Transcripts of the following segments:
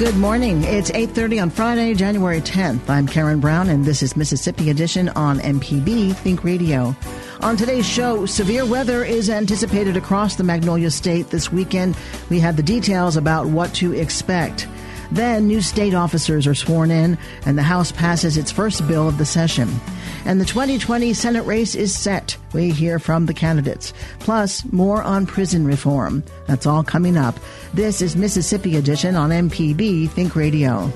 Good morning. It's 8:30 on Friday, January 10th. I'm Karen Brown and this is Mississippi Edition on MPB Think Radio. On today's show, severe weather is anticipated across the Magnolia State this weekend. We have the details about what to expect. Then new state officers are sworn in and the House passes its first bill of the session. And the 2020 Senate race is set. We hear from the candidates. Plus, more on prison reform. That's all coming up. This is Mississippi Edition on MPB Think Radio.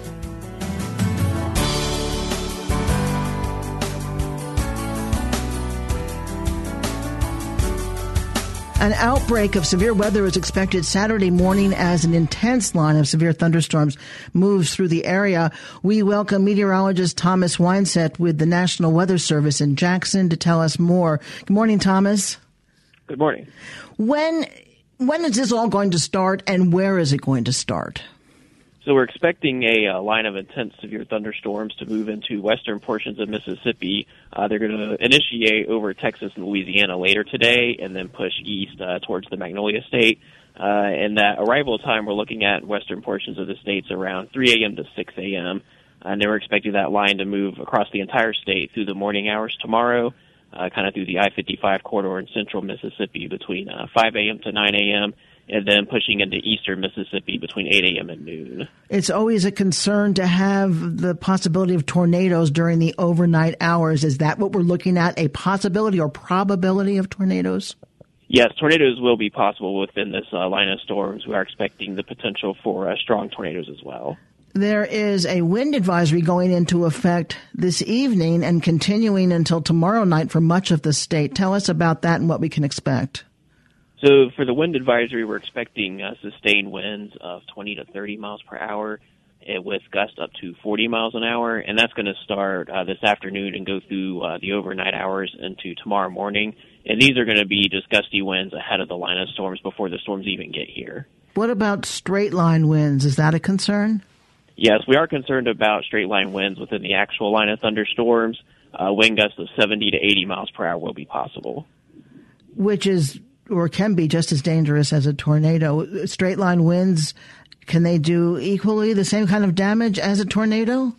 An outbreak of severe weather is expected Saturday morning as an intense line of severe thunderstorms moves through the area. We welcome meteorologist Thomas Weinset with the National Weather Service in Jackson to tell us more. Good morning, Thomas. Good morning. When when is this all going to start and where is it going to start? So we're expecting a uh, line of intense severe thunderstorms to move into western portions of Mississippi. Uh, they're going to initiate over Texas and Louisiana later today, and then push east uh, towards the Magnolia State. Uh, and that arrival time we're looking at western portions of the states around 3 a.m. to 6 a.m. And then we're expecting that line to move across the entire state through the morning hours tomorrow, uh, kind of through the I-55 corridor in central Mississippi between uh, 5 a.m. to 9 a.m and then pushing into eastern Mississippi between 8 a.m. and noon. It's always a concern to have the possibility of tornadoes during the overnight hours. Is that what we're looking at? A possibility or probability of tornadoes? Yes, tornadoes will be possible within this uh, line of storms. We are expecting the potential for uh, strong tornadoes as well. There is a wind advisory going into effect this evening and continuing until tomorrow night for much of the state. Tell us about that and what we can expect. So for the wind advisory, we're expecting uh, sustained winds of 20 to 30 miles per hour eh, with gusts up to 40 miles an hour, and that's going to start uh, this afternoon and go through uh, the overnight hours into tomorrow morning. And these are going to be just gusty winds ahead of the line of storms before the storms even get here. What about straight line winds? Is that a concern? Yes, we are concerned about straight line winds within the actual line of thunderstorms. Uh, wind gusts of 70 to 80 miles per hour will be possible. Which is or can be just as dangerous as a tornado. Straight line winds, can they do equally the same kind of damage as a tornado?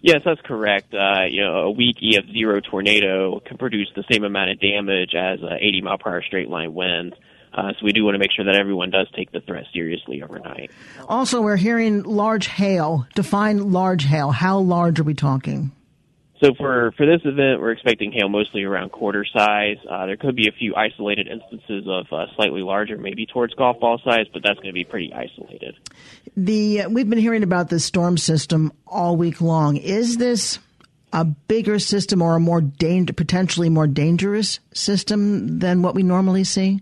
Yes, that's correct. Uh, you know, a weak EF zero tornado can produce the same amount of damage as a 80 mile per hour straight line wind. Uh, so we do want to make sure that everyone does take the threat seriously overnight. Also, we're hearing large hail. Define large hail. How large are we talking? So for for this event, we're expecting hail mostly around quarter size. Uh, there could be a few isolated instances of uh, slightly larger, maybe towards golf ball size, but that's going to be pretty isolated. The uh, we've been hearing about this storm system all week long. Is this a bigger system or a more danger, potentially more dangerous system than what we normally see?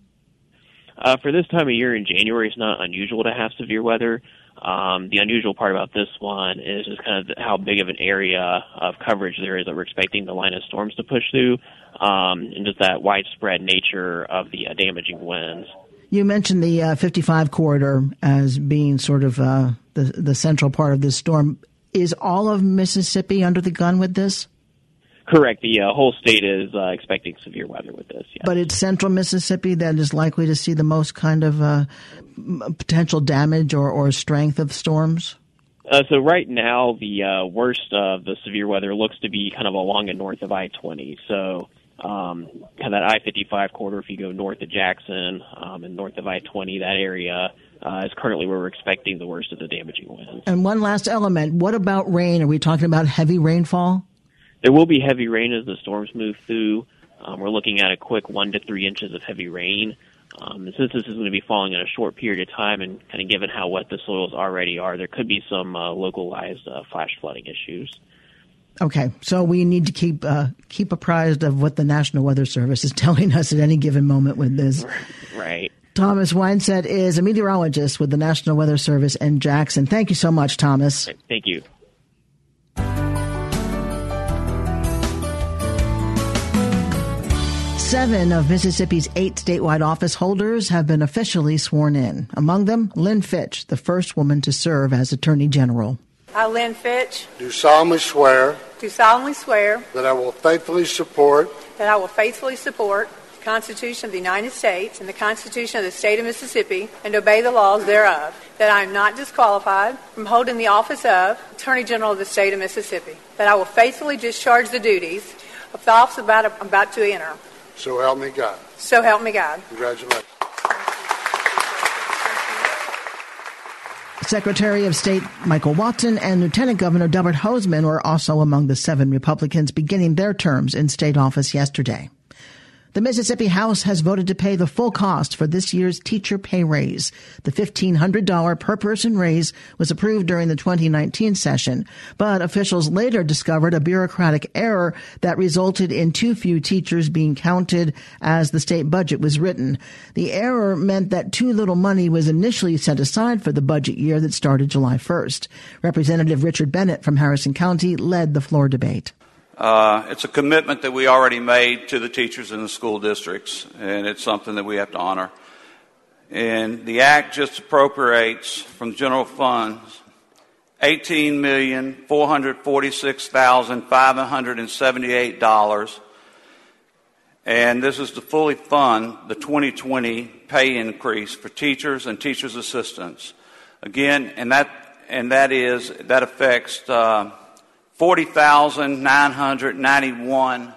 Uh, for this time of year in January, it's not unusual to have severe weather. Um, the unusual part about this one is just kind of how big of an area of coverage there is that we're expecting the line of storms to push through, um, and just that widespread nature of the uh, damaging winds. You mentioned the uh, 55 corridor as being sort of uh, the the central part of this storm. Is all of Mississippi under the gun with this? Correct. The uh, whole state is uh, expecting severe weather with this. Yes. But it's central Mississippi that is likely to see the most kind of uh, potential damage or, or strength of storms? Uh, so right now, the uh, worst of the severe weather looks to be kind of along and north of I-20. So um, kind of that I-55 corridor, if you go north of Jackson um, and north of I-20, that area uh, is currently where we're expecting the worst of the damaging winds. And one last element, what about rain? Are we talking about heavy rainfall? There will be heavy rain as the storms move through. Um, we're looking at a quick one to three inches of heavy rain. Um, since this is going to be falling in a short period of time, and kind of given how wet the soils already are, there could be some uh, localized uh, flash flooding issues. Okay, so we need to keep uh, keep apprised of what the National Weather Service is telling us at any given moment with this. Right. Thomas Weinset is a meteorologist with the National Weather Service in Jackson. Thank you so much, Thomas. Thank you. Seven of Mississippi's eight statewide office holders have been officially sworn in. Among them, Lynn Fitch, the first woman to serve as Attorney General. I, Lynn Fitch, do solemnly swear do solemnly swear that I will faithfully support that I will faithfully support the Constitution of the United States and the Constitution of the State of Mississippi and obey the laws thereof, that I am not disqualified from holding the office of Attorney General of the State of Mississippi, that I will faithfully discharge the duties of the office about, about to enter. So help me God. So help me God. Congratulations. Secretary of State Michael Watson and Lieutenant Governor Delbert Hosemann were also among the seven Republicans beginning their terms in state office yesterday. The Mississippi House has voted to pay the full cost for this year's teacher pay raise. The $1,500 per person raise was approved during the 2019 session, but officials later discovered a bureaucratic error that resulted in too few teachers being counted as the state budget was written. The error meant that too little money was initially set aside for the budget year that started July 1st. Representative Richard Bennett from Harrison County led the floor debate. Uh, it's a commitment that we already made to the teachers in the school districts, and it's something that we have to honor. And the Act just appropriates from general funds $18,446,578. And this is to fully fund the 2020 pay increase for teachers and teachers' assistants. Again, and that, and that is, that affects uh, 40,991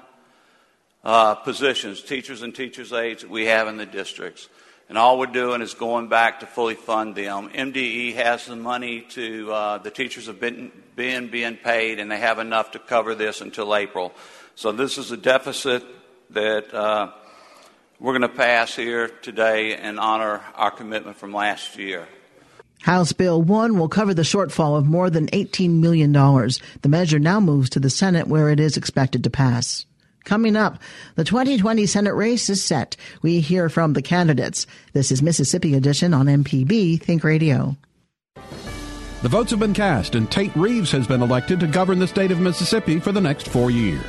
uh, positions, teachers and teachers' aides that we have in the districts. And all we're doing is going back to fully fund them. MDE has the money to, uh, the teachers have been, been being paid, and they have enough to cover this until April. So this is a deficit that uh, we're going to pass here today and honor our commitment from last year. House Bill 1 will cover the shortfall of more than $18 million. The measure now moves to the Senate where it is expected to pass. Coming up, the 2020 Senate race is set. We hear from the candidates. This is Mississippi Edition on MPB Think Radio. The votes have been cast, and Tate Reeves has been elected to govern the state of Mississippi for the next four years.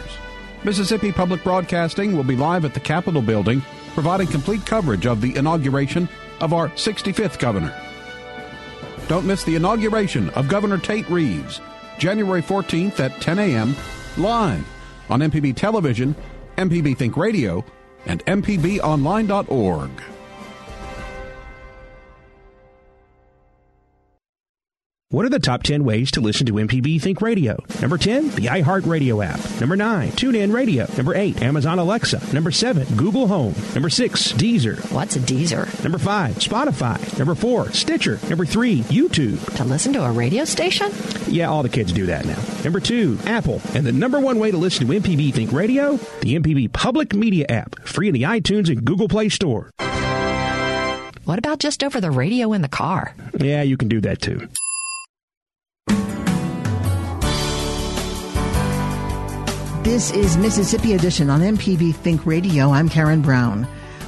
Mississippi Public Broadcasting will be live at the Capitol building, providing complete coverage of the inauguration of our 65th governor. Don't miss the inauguration of Governor Tate Reeves, January 14th at 10 a.m., live on MPB Television, MPB Think Radio, and MPBOnline.org. What are the top 10 ways to listen to MPB Think Radio? Number 10, the iHeartRadio app. Number 9, TuneIn Radio. Number 8, Amazon Alexa. Number 7, Google Home. Number 6, Deezer. What's a Deezer? Number 5, Spotify. Number 4, Stitcher. Number 3, YouTube. To listen to a radio station? Yeah, all the kids do that now. Number 2, Apple. And the number one way to listen to MPB Think Radio? The MPB Public Media app, free in the iTunes and Google Play Store. What about just over the radio in the car? Yeah, you can do that too. This is Mississippi Edition on MPB Think Radio. I'm Karen Brown.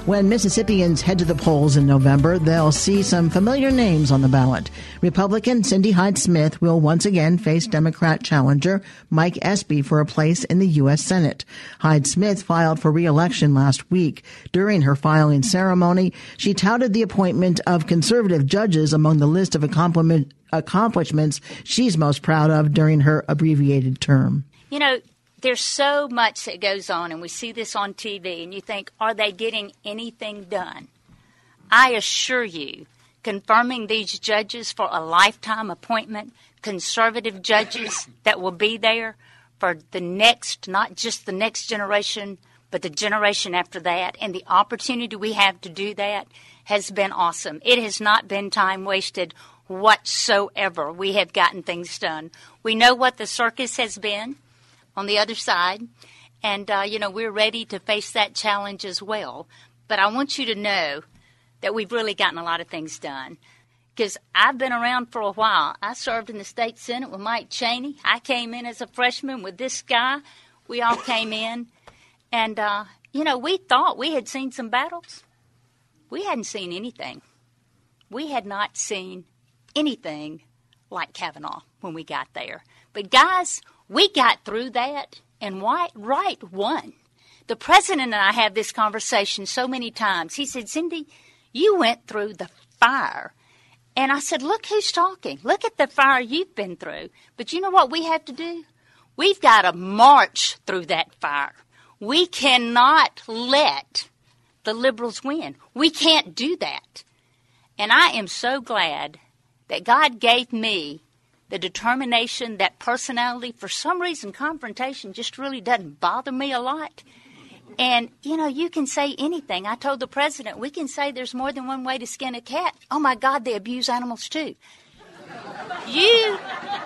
When Mississippians head to the polls in November, they'll see some familiar names on the ballot. Republican Cindy Hyde Smith will once again face Democrat challenger Mike Espy for a place in the U.S. Senate. Hyde Smith filed for re-election last week. During her filing ceremony, she touted the appointment of conservative judges among the list of accomplishments she's most proud of during her abbreviated term. You know, there's so much that goes on, and we see this on TV, and you think, are they getting anything done? I assure you, confirming these judges for a lifetime appointment, conservative judges that will be there for the next, not just the next generation, but the generation after that, and the opportunity we have to do that has been awesome. It has not been time wasted whatsoever. We have gotten things done. We know what the circus has been on the other side. And, uh, you know, we're ready to face that challenge as well. But I want you to know that we've really gotten a lot of things done. Because I've been around for a while. I served in the state senate with Mike Chaney. I came in as a freshman with this guy. We all came in. And, uh, you know, we thought we had seen some battles. We hadn't seen anything. We had not seen anything like Kavanaugh when we got there. But, guys, we got through that, and White Right won. The president and I have this conversation so many times. He said, Cindy, you went through the fire. And I said, Look who's talking. Look at the fire you've been through. But you know what we have to do? We've got to march through that fire. We cannot let the liberals win. We can't do that. And I am so glad that God gave me the determination, that personality. For some reason, confrontation just really doesn't bother me a lot. And, you know, you can say anything. I told the president, we can say there's more than one way to skin a cat. Oh my God, they abuse animals too. You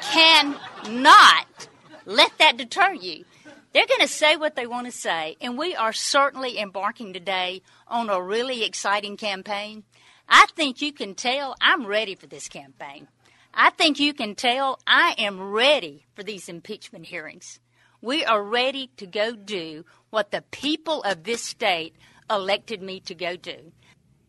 cannot let that deter you. They're going to say what they want to say. And we are certainly embarking today on a really exciting campaign. I think you can tell I'm ready for this campaign. I think you can tell I am ready for these impeachment hearings. We are ready to go do what the people of this state elected me to go do.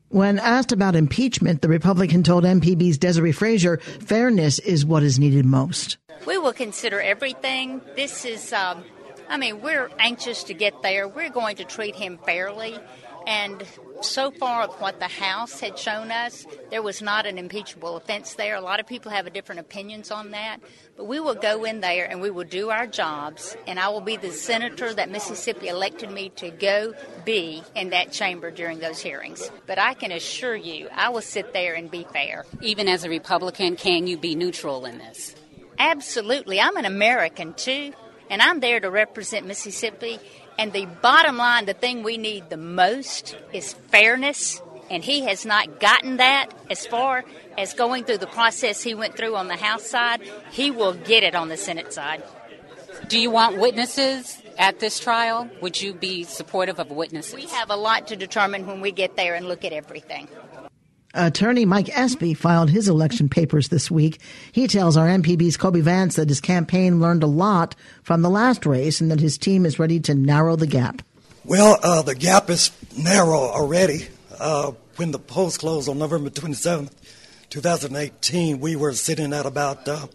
When asked about impeachment, the Republican told MPB's Desare Frazier fairness is what is needed most. We will consider everything. This is, um, I mean, we're anxious to get there. We're going to treat him fairly. And so far, what the House had shown us, there was not an impeachable offense there. A lot of people have different opinions on that. But we will go in there and we will do our jobs, and I will be the senator that Mississippi elected me to go be in that chamber during those hearings. But I can assure you, I will sit there and be fair. Even as a Republican, can you be neutral in this? Absolutely. I'm an American, too, and I'm there to represent Mississippi and the bottom line, the thing we need the most is fairness. And he has not gotten that as far as going through the process he went through on the House side. He will get it on the Senate side. Do you want witnesses at this trial? Would you be supportive of witnesses? We have a lot to determine when we get there and look at everything. Attorney Mike Espy filed his election papers this week. He tells our MPB's Kobee Vance that his campaign learned a lot from the last race and that his team is ready to narrow the gap. Well, uh, the gap is narrow already. Uh, when the polls closed on November 27th, 2018, we were sitting at about uh,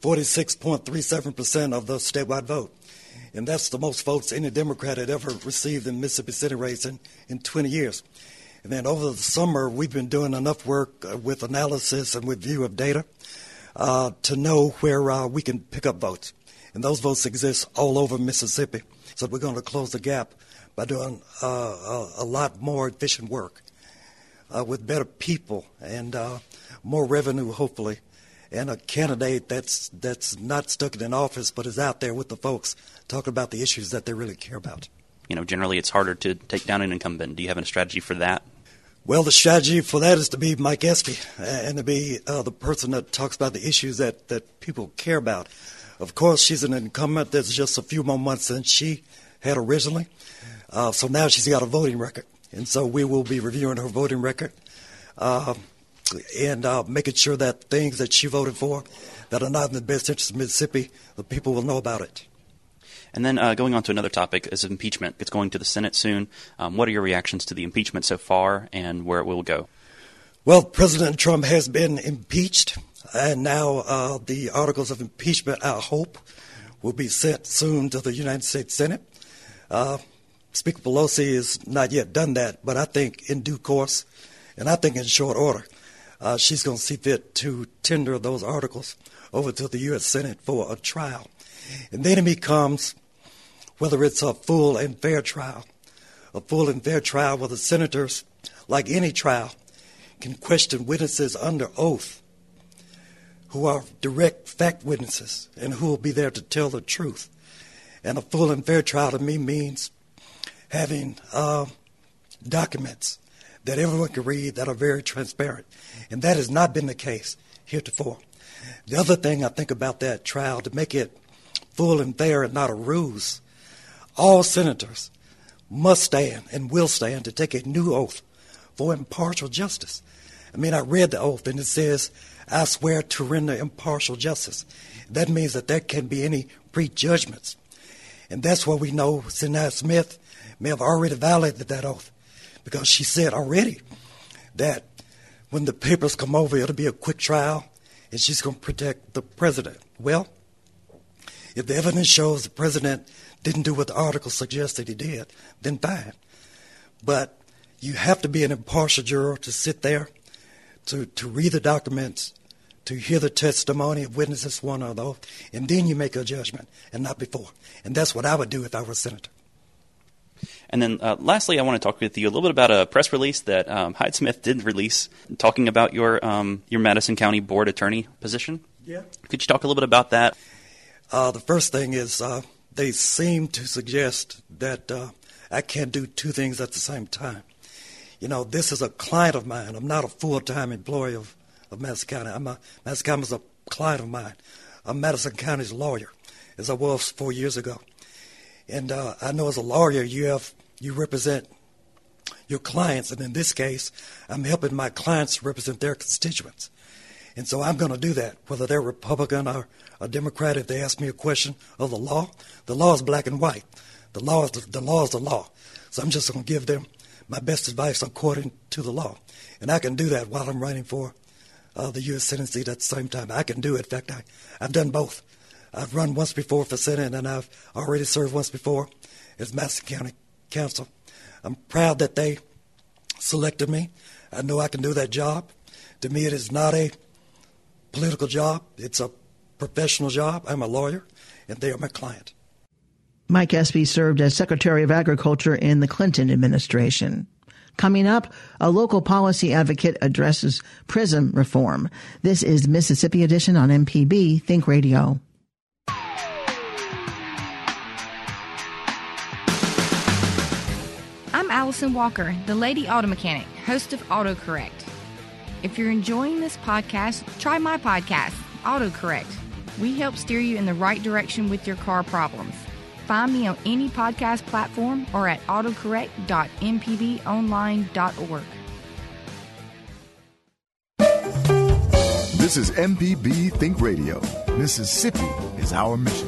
46.37% of the statewide vote. And that's the most votes any Democrat had ever received in Mississippi Senate race in, in 20 years. And then over the summer, we've been doing enough work uh, with analysis and with view of data uh, to know where uh, we can pick up votes. And those votes exist all over Mississippi. So we're going to close the gap by doing uh, a, lot more efficient work uh, with better people and uh, more revenue, hopefully, and a candidate that's that's not stuck in an office but is out there with the folks talking about the issues that they really care about you know, generally it's harder to take down an incumbent. Do you have a strategy for that? Well, the strategy for that is to be Mike Espy and to be uh, the person that talks about the issues that, that people care about. Of course, she's an incumbent that's just a few more months than she had originally. Uh, so now she's got a voting record. And so we will be reviewing her voting record uh, and uh, making sure that things that she voted for that are not in the best interest of Mississippi, the people will know about it. And then uh, going on to another topic is impeachment. It's going to the Senate soon. Um, what are your reactions to the impeachment so far and where it will go? Well, President Trump has been impeached, and now uh, the articles of impeachment, I hope, will be sent soon to the United States Senate. Uh, Speaker Pelosi has not yet done that, but I think in due course, and I think in short order, uh, she's going to see fit to tender those articles over to the U.S. Senate for a trial. And then it becomes whether it's a full and fair trial. A full and fair trial where the senators, like any trial, can question witnesses under oath who are direct fact witnesses and who will be there to tell the truth. And a full and fair trial to me means having uh, documents that everyone can read that are very transparent. And that has not been the case heretofore. The other thing I think about that trial, to make it full and fair and not a ruse, all senators must stand and will stand to take a new oath for impartial justice. I mean, I read the oath and it says, I swear to render impartial justice. That means that there can be any prejudgments. And that's why we know Senator Smith may have already violated that oath because she said already that when the papers come over, it'll be a quick trial and she's going to protect the president. Well, if the evidence shows the president didn't do what the article suggested he did, then fine. But you have to be an impartial juror to sit there, to, to read the documents, to hear the testimony of witnesses, one or the oath, and then you make a judgment, and not before. And that's what I would do if I were a senator. And then, uh, lastly, I want to talk with you a little bit about a press release that um, Hyde Smith did release, talking about your um, your Madison County Board Attorney position. Yeah. Could you talk a little bit about that? Uh, the first thing is uh, they seem to suggest that uh, I can't do two things at the same time. You know, this is a client of mine. I'm not a full time employee of, of Madison County. I'm a, Madison County is a client of mine. I'm Madison County's lawyer, as I was four years ago. And uh, I know as a lawyer, you have you represent your clients, and in this case, I'm helping my clients represent their constituents. And so I'm going to do that, whether they're Republican or a Democrat. If they ask me a question of the law, the law is black and white. The law is the, the law is the law. So I'm just going to give them my best advice according to the law, and I can do that while I'm running for uh, the U.S. Senate seat at the same time. I can do it. In fact, I, I've done both. I've run once before for Senate, and I've already served once before as Madison County Counsel. I'm proud that they selected me. I know I can do that job. To me, it is not a political job, it's a professional job. I'm a lawyer, and they are my client. Mike Espy served as Secretary of Agriculture in the Clinton administration. Coming up, a local policy advocate addresses prison reform. This is Mississippi Edition on MPB Think Radio. I'm Allison Walker, the Lady Auto Mechanic, host of AutoCorrect. If you're enjoying this podcast, try my podcast, AutoCorrect. We help steer you in the right direction with your car problems. Find me on any podcast platform or at autocorrect.mpbonline.org. This is MPB Think Radio. Mississippi is our mission.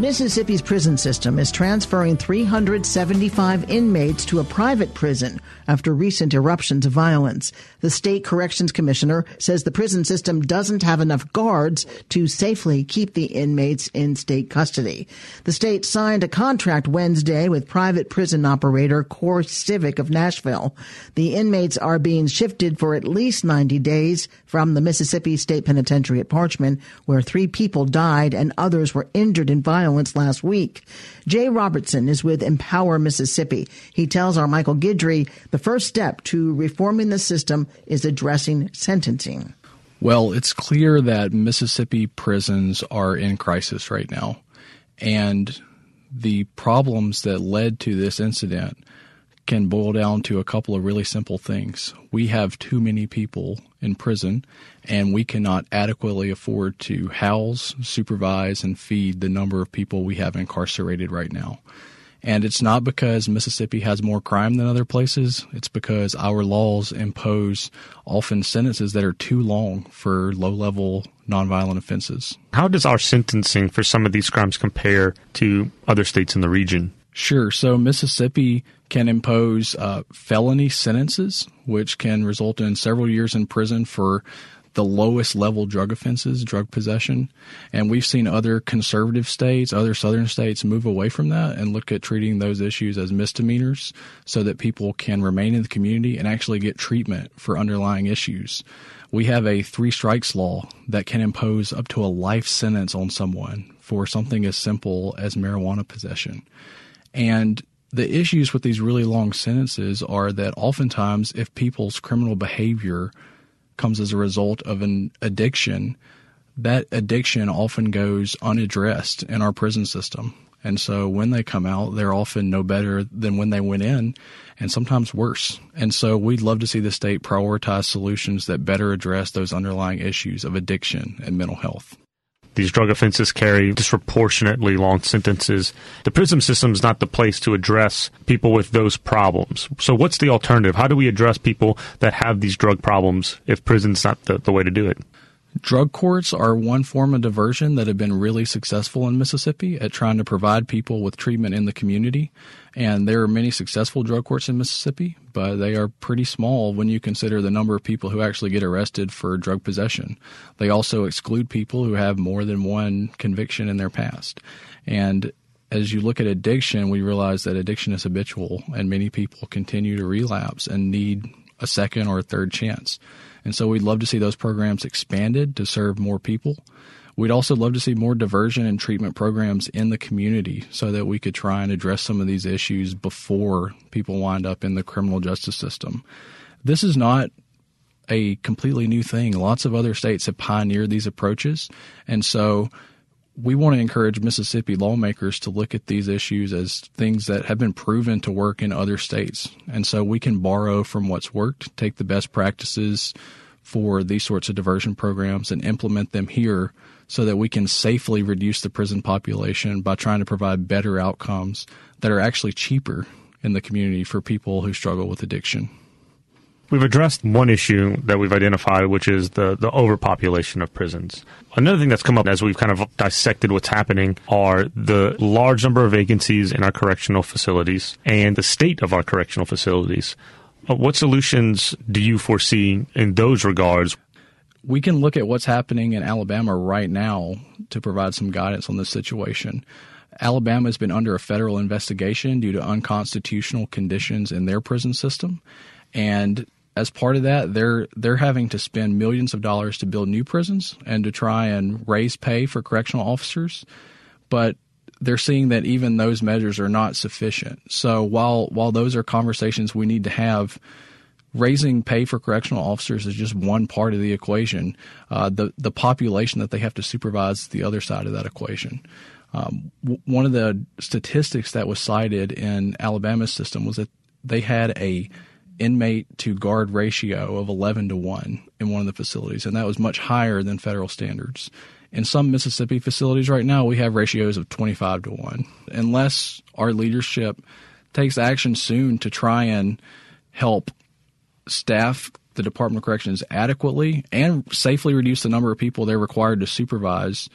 Mississippi's prison system is transferring 375 inmates to a private prison after recent eruptions of violence. The state corrections commissioner says the prison system doesn't have enough guards to safely keep the inmates in state custody. The state signed a contract Wednesday with private prison operator CoreCivic of Nashville. The inmates are being shifted for at least 90 days from the Mississippi State Penitentiary at Parchman, where three people died and others were injured in violence violence last week. Jay Robertson is with Empower Mississippi. He tells our Michael Guidry the first step to reforming the system is addressing sentencing. Well, it's clear that Mississippi prisons are in crisis right now. And the problems that led to this incident can boil down to a couple of really simple things. We have too many people in prison, and we cannot adequately afford to house, supervise, and feed the number of people we have incarcerated right now. And it's not because Mississippi has more crime than other places. It's because our laws impose often sentences that are too long for low level nonviolent offenses. How does our sentencing for some of these crimes compare to other states in the region? Sure. So Mississippi can impose uh, felony sentences, which can result in several years in prison for the lowest level drug offenses, drug possession. And we've seen other conservative states, other southern states move away from that and look at treating those issues as misdemeanors so that people can remain in the community and actually get treatment for underlying issues. We have a three strikes law that can impose up to a life sentence on someone for something as simple as marijuana possession. And the issues with these really long sentences are that oftentimes if people's criminal behavior comes as a result of an addiction, that addiction often goes unaddressed in our prison system. And so when they come out, they're often no better than when they went in and sometimes worse. And so we'd love to see the state prioritize solutions that better address those underlying issues of addiction and mental health. These drug offenses carry disproportionately long sentences. The prison system is not the place to address people with those problems. So, what's the alternative? How do we address people that have these drug problems if prison's not the, the way to do it? Drug courts are one form of diversion that have been really successful in Mississippi at trying to provide people with treatment in the community. And there are many successful drug courts in Mississippi, but they are pretty small when you consider the number of people who actually get arrested for drug possession. They also exclude people who have more than one conviction in their past. And as you look at addiction, we realize that addiction is habitual and many people continue to relapse and need a second or a third chance. And so we'd love to see those programs expanded to serve more people. We'd also love to see more diversion and treatment programs in the community so that we could try and address some of these issues before people wind up in the criminal justice system. This is not a completely new thing. Lots of other states have pioneered these approaches. And so we want to encourage Mississippi lawmakers to look at these issues as things that have been proven to work in other states. And so we can borrow from what's worked, take the best practices for these sorts of diversion programs and implement them here so that we can safely reduce the prison population by trying to provide better outcomes that are actually cheaper in the community for people who struggle with addiction. We've addressed one issue that we've identified, which is the, the overpopulation of prisons. Another thing that's come up as we've kind of dissected what's happening are the large number of vacancies in our correctional facilities and the state of our correctional facilities. Uh, what solutions do you foresee in those regards? We can look at what's happening in Alabama right now to provide some guidance on this situation. Alabama has been under a federal investigation due to unconstitutional conditions in their prison system. And as part of that, they're they're having to spend millions of dollars to build new prisons and to try and raise pay for correctional officers, but they're seeing that even those measures are not sufficient. So while while those are conversations we need to have, raising pay for correctional officers is just one part of the equation. Uh, the the population that they have to supervise is the other side of that equation. Um, w- one of the statistics that was cited in Alabama's system was that they had a inmate to guard ratio of 11 to 1 in one of the facilities, and that was much higher than federal standards. In some Mississippi facilities right now, we have ratios of 25 to 1. Unless our leadership takes action soon to try and help staff the Department of Corrections adequately and safely reduce the number of people they're required to supervise,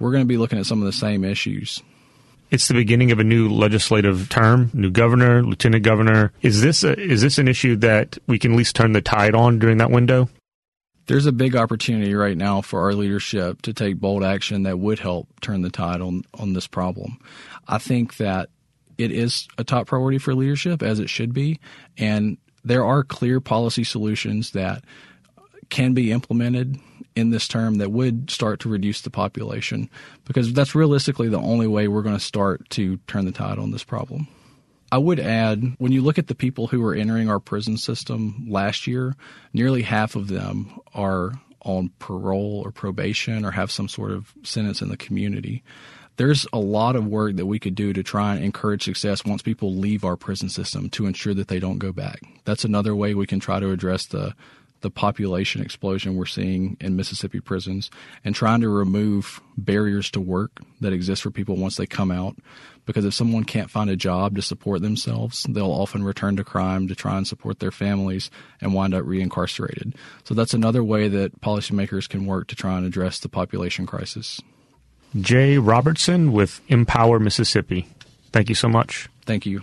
we're going to be looking at some of the same issues. It's the beginning of a new legislative term, new governor, lieutenant governor. Is this a, is this an issue that we can at least turn the tide on during that window? There's a big opportunity right now for our leadership to take bold action that would help turn the tide on on this problem. I think that it is a top priority for leadership as it should be, and there are clear policy solutions that can be implemented in this term that would start to reduce the population because that's realistically the only way we're going to start to turn the tide on this problem. I would add when you look at the people who are entering our prison system last year, nearly half of them are on parole or probation or have some sort of sentence in the community. there's a lot of work that we could do to try and encourage success once people leave our prison system to ensure that they don't go back. That's another way we can try to address the the population explosion we're seeing in Mississippi prisons and trying to remove barriers to work that exist for people once they come out. Because if someone can't find a job to support themselves, they'll often return to crime to try and support their families and wind up reincarcerated. So that's another way that policymakers can work to try and address the population crisis. Jay Robertson with Empower Mississippi. Thank you so much. Thank you.